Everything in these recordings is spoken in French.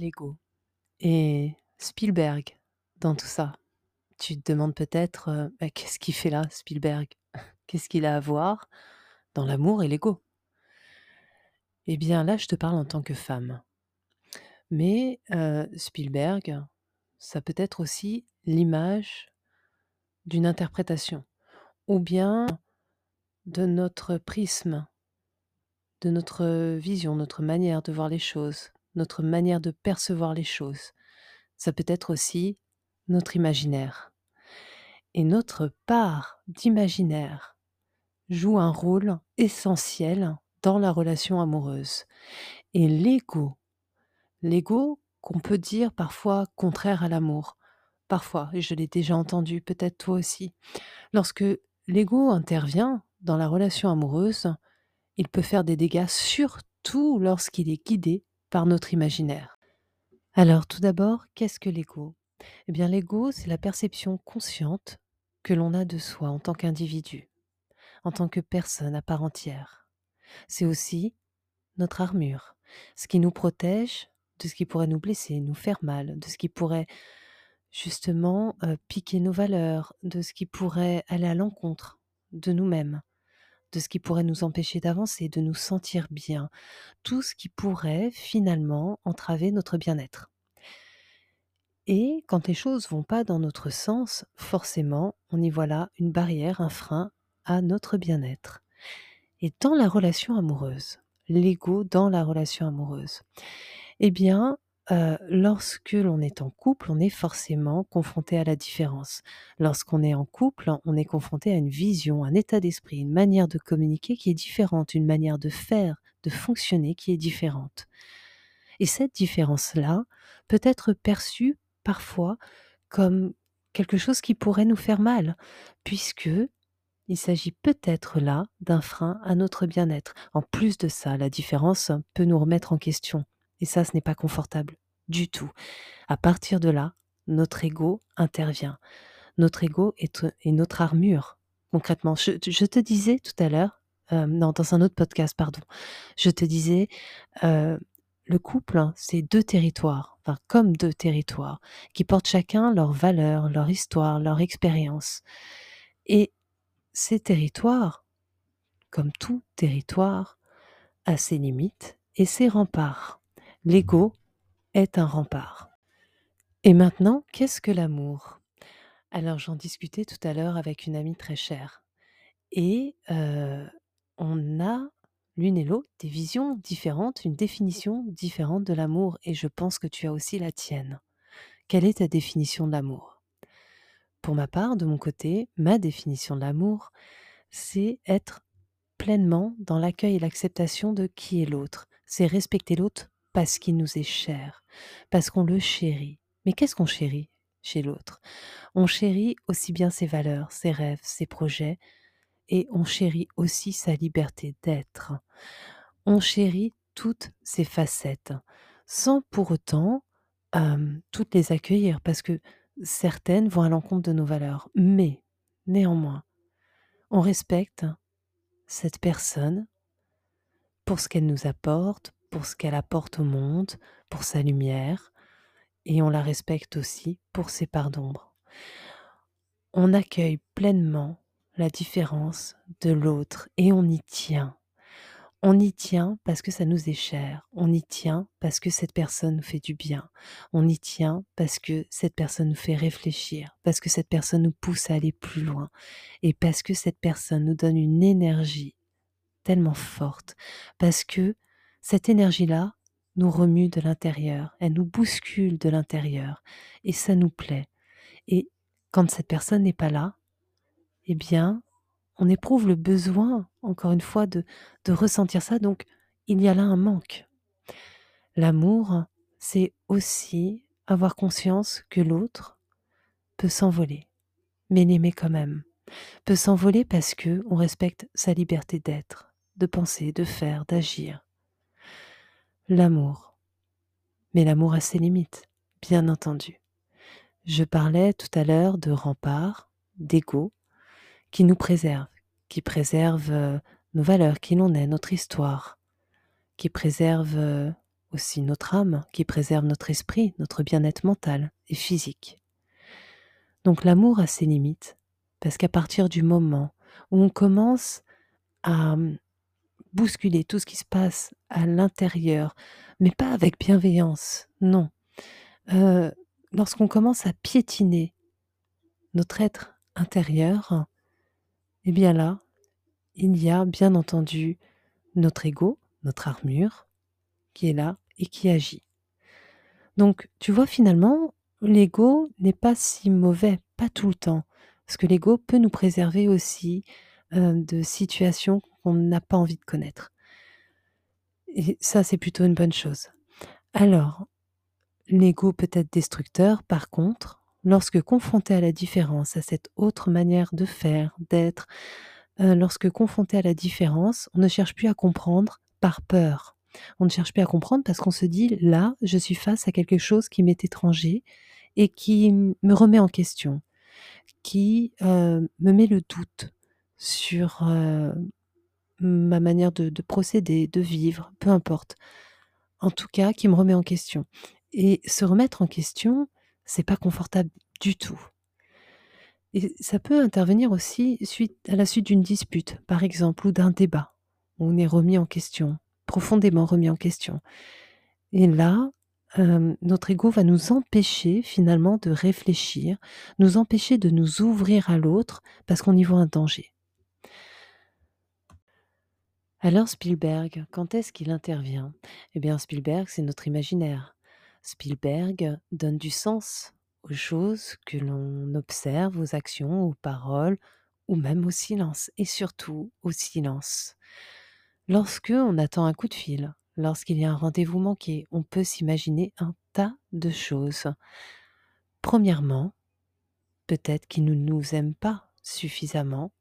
L'ego et Spielberg dans tout ça. Tu te demandes peut-être, heu, bah, qu'est-ce qu'il fait là Spielberg? Qu'est-ce qu'il a à voir dans l'amour et l'ego? Eh bien là, je te parle en tant que femme. Mais heu, Spielberg, ça peut être aussi l'image d'une interprétation ou bien de notre prisme, de notre vision, notre manière de voir les choses, notre manière de percevoir les choses. Ça peut être aussi notre imaginaire. Et notre part d'imaginaire joue un rôle essentiel dans la relation amoureuse. Et l'ego, l'ego qu'on peut dire parfois contraire à l'amour, parfois, et je l'ai déjà entendu, peut-être toi aussi, lorsque l'ego intervient dans la relation amoureuse, il peut faire des dégâts surtout lorsqu'il est guidé par notre imaginaire. Alors tout d'abord, qu'est-ce que l'ego? Eh bien l'ego, c'est la perception consciente que l'on a de soi en tant qu'individu, en tant que personne à part entière. C'est aussi notre armure, ce qui nous protège de ce qui pourrait nous blesser, nous faire mal, de ce qui pourrait justement euh, piquer nos valeurs, de ce qui pourrait aller à l'encontre de nous-mêmes, de ce qui pourrait nous empêcher d'avancer, de nous sentir bien, tout ce qui pourrait finalement entraver notre bien-être. Et quand les choses vont pas dans notre sens, forcément, on y voit là une barrière, un frein à notre bien-être. Et dans la relation amoureuse, l'ego dans la relation amoureuse, eh bien, euh, lorsque l'on est en couple, on est forcément confronté à la différence. Lorsqu'on est en couple, on est confronté à une vision, un état d'esprit, une manière de communiquer qui est différente, une manière de faire, de fonctionner qui est différente. Et cette différence-là peut être perçue parfois comme quelque chose qui pourrait nous faire mal, puisque il s'agit peut-être là d'un frein à notre bien-être. En plus de ça, la différence peut nous remettre en question. Et ça, ce n'est pas confortable du tout. À partir de là, notre ego intervient. Notre ego est, notre armure, concrètement. Je, te disais tout à l'heure, euh, non, dans un autre podcast, pardon, je te disais, euh, le couple, hein, c'est deux territoires, enfin comme deux territoires, qui portent chacun leurs valeurs, leur histoire, leur expérience. Et ces territoires, comme tout territoire, a ses limites et ses remparts. L'ego est un rempart. Et maintenant, qu'est-ce que l'amour? Alors j'en discutais tout à l'heure avec une amie très chère. Et on a l'une et l'autre des visions différentes, une définition différente de l'amour, et je pense que tu as aussi la tienne. Quelle est ta définition de l'amour? Pour ma part, de mon côté, ma définition de l'amour, c'est être pleinement dans l'accueil et l'acceptation de qui est l'autre. C'est respecter l'autre parce qu'il nous est cher, parce qu'on le chérit. Mais qu'est-ce qu'on chérit chez l'autre? On chérit aussi bien ses valeurs, ses rêves, ses projets, et on chérit aussi sa liberté d'être. On chérit toutes ses facettes, sans pour autant toutes les accueillir, parce que certaines vont à l'encontre de nos valeurs. Mais, néanmoins, on respecte cette personne pour ce qu'elle nous apporte, pour ce qu'elle apporte au monde, pour sa lumière, et on la respecte aussi pour ses parts d'ombre. On accueille pleinement la différence de l'autre et on y tient. On y tient parce que ça nous est cher. On y tient parce que cette personne nous fait du bien. On y tient parce que cette personne nous fait réfléchir, parce que cette personne nous pousse à aller plus loin et parce que cette personne nous donne une énergie tellement forte, parce que cette énergie-là nous remue de l'intérieur, elle nous bouscule de l'intérieur et ça nous plaît. Et quand cette personne n'est pas là, eh bien, on éprouve le besoin, encore une fois, de, ressentir ça. Donc, il y a là un manque. L'amour, c'est aussi avoir conscience que l'autre peut s'envoler, mais l'aimer quand même. Peut s'envoler parce que on respecte sa liberté d'être, de penser, de faire, d'agir. L'amour. Mais l'amour a ses limites, bien entendu. Je parlais tout à l'heure de remparts, d'ego, qui nous préserve, qui préserve euh, nos valeurs, qui l'on est, notre histoire, qui préserve euh, aussi notre âme, qui préserve notre esprit, notre bien-être mental et physique. Donc l'amour a ses limites, parce qu'à partir du moment où on commence à bousculer tout ce qui se passe à l'intérieur, mais pas avec bienveillance, non. Euh, lorsqu'on commence à piétiner notre être intérieur, eh bien là, il y a bien entendu notre ego, notre armure, qui est là et qui agit. Donc, tu vois, finalement, l'ego n'est pas si mauvais, pas tout le temps, parce que l'ego peut nous préserver aussi euh, de situations qu'on n'a pas envie de connaître. Et ça, c'est plutôt une bonne chose. Alors, l'ego peut être destructeur, par contre, lorsque confronté à la différence, à cette autre manière de faire, d'être, euh, lorsque confronté à la différence, on ne cherche plus à comprendre par peur. On ne cherche plus à comprendre parce qu'on se dit, là, je suis face à quelque chose qui m'est étranger et qui me remet en question, qui euh, me met le doute sur euh, ma manière de, de procéder, de vivre, peu importe. En tout cas, qui me remet en question. Et se remettre en question, c'est pas confortable du tout. Et ça peut intervenir aussi suite, à la suite d'une dispute, par exemple, ou d'un débat, où on est remis en question, profondément remis en question. Et là, euh, notre ego va nous empêcher finalement de réfléchir, nous empêcher de nous ouvrir à l'autre parce qu'on y voit un danger. Alors Spielberg, quand est-ce qu'il intervient? Eh bien Spielberg, c'est notre imaginaire. Spielberg donne du sens aux choses que l'on observe, aux actions, aux paroles, ou même au silence, et surtout au silence. Lorsque on attend un coup de fil, lorsqu'il y a un rendez-vous manqué, on peut s'imaginer un tas de choses. Premièrement, peut-être qu'il ne nous aime pas suffisamment,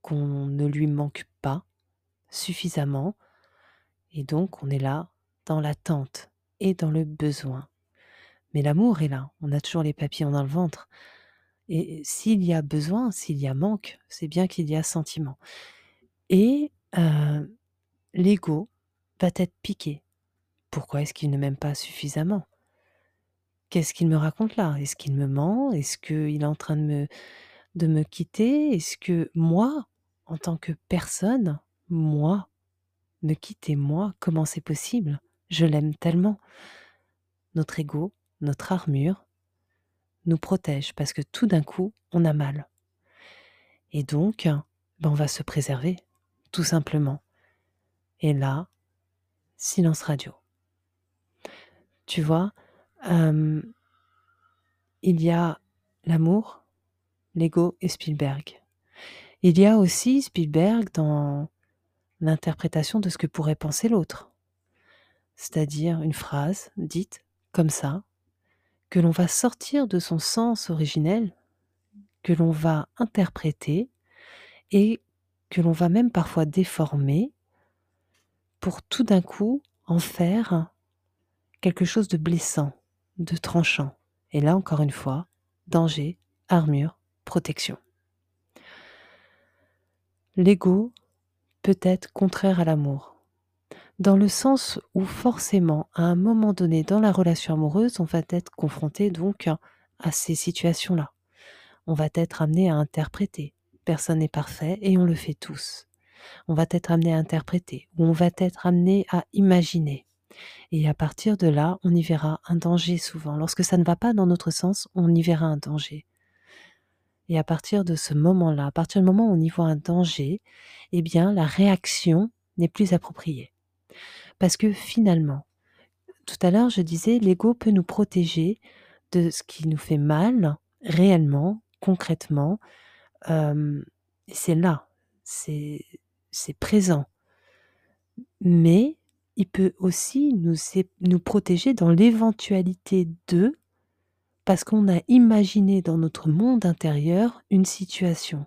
qu'on ne lui manque suffisamment, et donc on est là dans l'attente et dans le besoin. Mais l'amour est là, on a toujours les papillons dans le ventre. Et s'il y a besoin, s'il y a manque, c'est bien qu'il y a sentiment. Et euh, l'ego va être piqué. Pourquoi est-ce qu'il ne m'aime pas suffisamment? Qu'est-ce qu'il me raconte là? Est-ce qu'il me ment? Est-ce qu'il est en train de me, de me quitter? Est-ce que moi, en tant que personne, moi, me quitter moi, comment c'est possible? Je l'aime tellement. Notre ego notre armure, nous protège parce que tout d'un coup, on a mal. Et donc, ben on va se préserver, tout simplement. Et là, silence radio. Tu vois, il y a l'amour, l'ego et Spielberg. Il y a aussi Spielberg dans l'interprétation de ce que pourrait penser l'autre. C'est-à-dire une phrase dite comme ça, que l'on va sortir de son sens originel, que l'on va interpréter et que l'on va même parfois déformer pour tout d'un coup en faire quelque chose de blessant, de tranchant. Et là, encore une fois, danger, armure, protection. L'ego peut être contraire à l'amour dans le sens où forcément, à un moment donné dans la relation amoureuse, on va être confronté donc à ces situations-là. On va être amené à interpréter. Personne n'est parfait et on le fait tous. On va être amené à interpréter ou on va être amené à imaginer. Et à partir de là, on y verra un danger souvent. Lorsque ça ne va pas dans notre sens, on y verra un danger. Et à partir de ce moment-là, à partir du moment où on y voit un danger, eh bien, la réaction n'est plus appropriée. Parce que finalement, tout à l'heure, je disais, l'ego peut nous protéger de ce qui nous fait mal, réellement, concrètement. c'est là, c'est présent. Mais il peut aussi nous, nous protéger dans l'éventualité de, parce qu'on a imaginé dans notre monde intérieur une situation.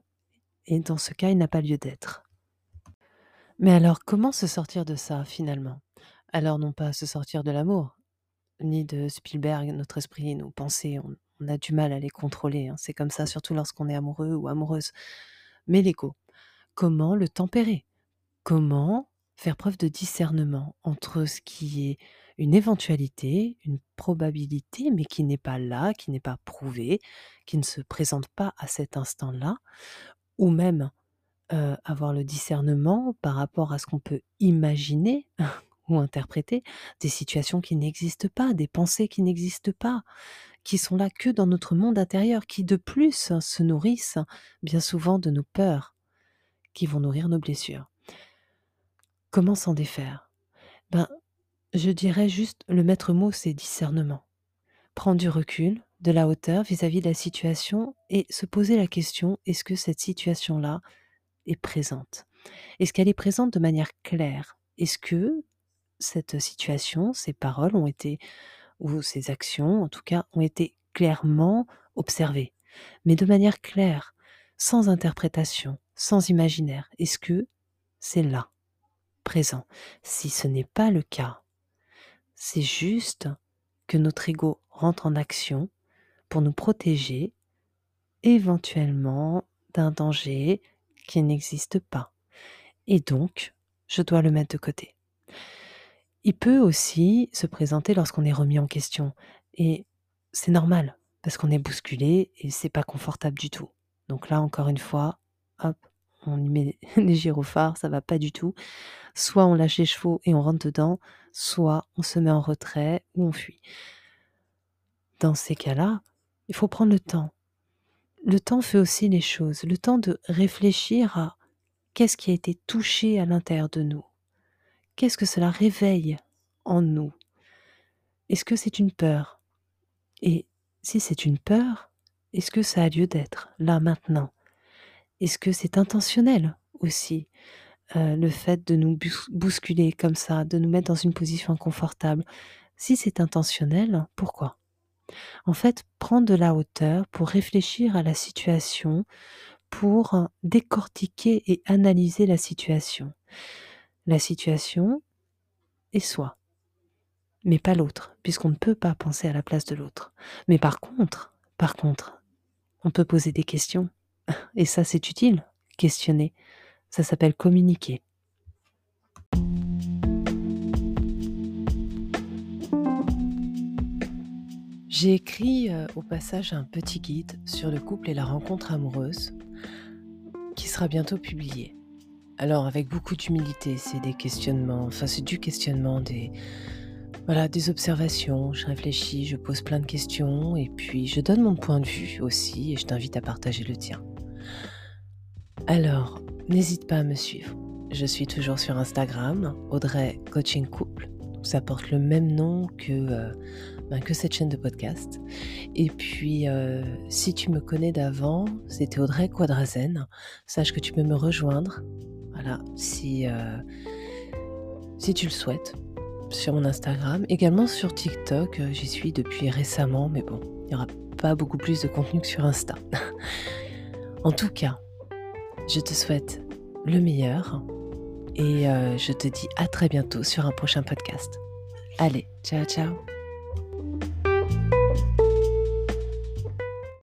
Et dans ce cas, il n'a pas lieu d'être. Mais alors, comment se sortir de ça finalement? Alors, non pas se sortir de l'amour, ni de Spielberg, notre esprit, nos pensées, on, a du mal à les contrôler. Hein. C'est comme ça, surtout lorsqu'on est amoureux ou amoureuse. Mais l'ego, comment le tempérer? Comment faire preuve de discernement entre ce qui est une éventualité, une probabilité, mais qui n'est pas là, qui n'est pas prouvée, qui ne se présente pas à cet instant-là, ou même avoir le discernement par rapport à ce qu'on peut imaginer ou interpréter, des situations qui n'existent pas, des pensées qui n'existent pas, qui sont là que dans notre monde intérieur, qui de plus se nourrissent bien souvent de nos peurs, qui vont nourrir nos blessures. Comment s'en défaire? Ben, je dirais juste le maître mot, c'est discernement. Prendre du recul, de la hauteur vis-à-vis de la situation et se poser la question est-ce que cette situation-là est présente? Est-ce qu'elle est présente de manière claire? Est-ce que cette situation, ces paroles ont été, ou ces actions en tout cas, ont été clairement observées, mais de manière claire, sans interprétation, sans imaginaire Est-ce que c'est là, présent? Si ce n'est pas le cas, c'est juste que notre ego rentre en action pour nous protéger éventuellement d'un danger qui n'existe pas. Et donc, je dois le mettre de côté. Il peut aussi se présenter lorsqu'on est remis en question. Et c'est normal, parce qu'on est bousculé et c'est pas confortable du tout. Donc là, encore une fois, hop, on y met les gyrophares, ça va pas du tout. Soit on lâche les chevaux et on rentre dedans, soit on se met en retrait ou on fuit. Dans ces cas-là, il faut prendre le temps. Le temps fait aussi les choses, le temps de réfléchir à qu'est-ce qui a été touché à l'intérieur de nous. Qu'est-ce que cela réveille en nous? Est-ce que c'est une peur? Et si c'est une peur, est-ce que ça a lieu d'être là maintenant? Est-ce que c'est intentionnel aussi? Euh, le fait de nous bousculer comme ça, de nous mettre dans une position inconfortable Si c'est intentionnel, pourquoi? En fait, prendre de la hauteur pour réfléchir à la situation, pour décortiquer et analyser la situation. La situation est soi, mais pas l'autre, puisqu'on ne peut pas penser à la place de l'autre. Mais par contre, par contre, on peut poser des questions et ça, c'est utile, questionner. Ça s'appelle communiquer. J'ai écrit euh, au passage un petit guide sur le couple et la rencontre amoureuse qui sera bientôt publié. Alors avec beaucoup d'humilité, c'est des questionnements, enfin c'est du questionnement, des voilà, des observations, je réfléchis, je pose plein de questions et puis je donne mon point de vue aussi et je t'invite à partager le tien. Alors, n'hésite pas à me suivre. Je suis toujours sur Instagram, Audrey Coaching Couple. Ça porte le même nom que, euh, ben, que cette chaîne de podcast. Et puis, euh, si tu me connais d'avant, c'était Audrey Quadrazen. Sache que tu peux me rejoindre. Voilà, si, euh, si tu le souhaites, sur mon Instagram. Également sur TikTok, j'y suis depuis récemment, mais bon, il n'y aura pas beaucoup plus de contenu que sur Insta. en tout cas, je te souhaite le meilleur et euh, je te dis à très bientôt sur un prochain podcast. Allez, ciao ciao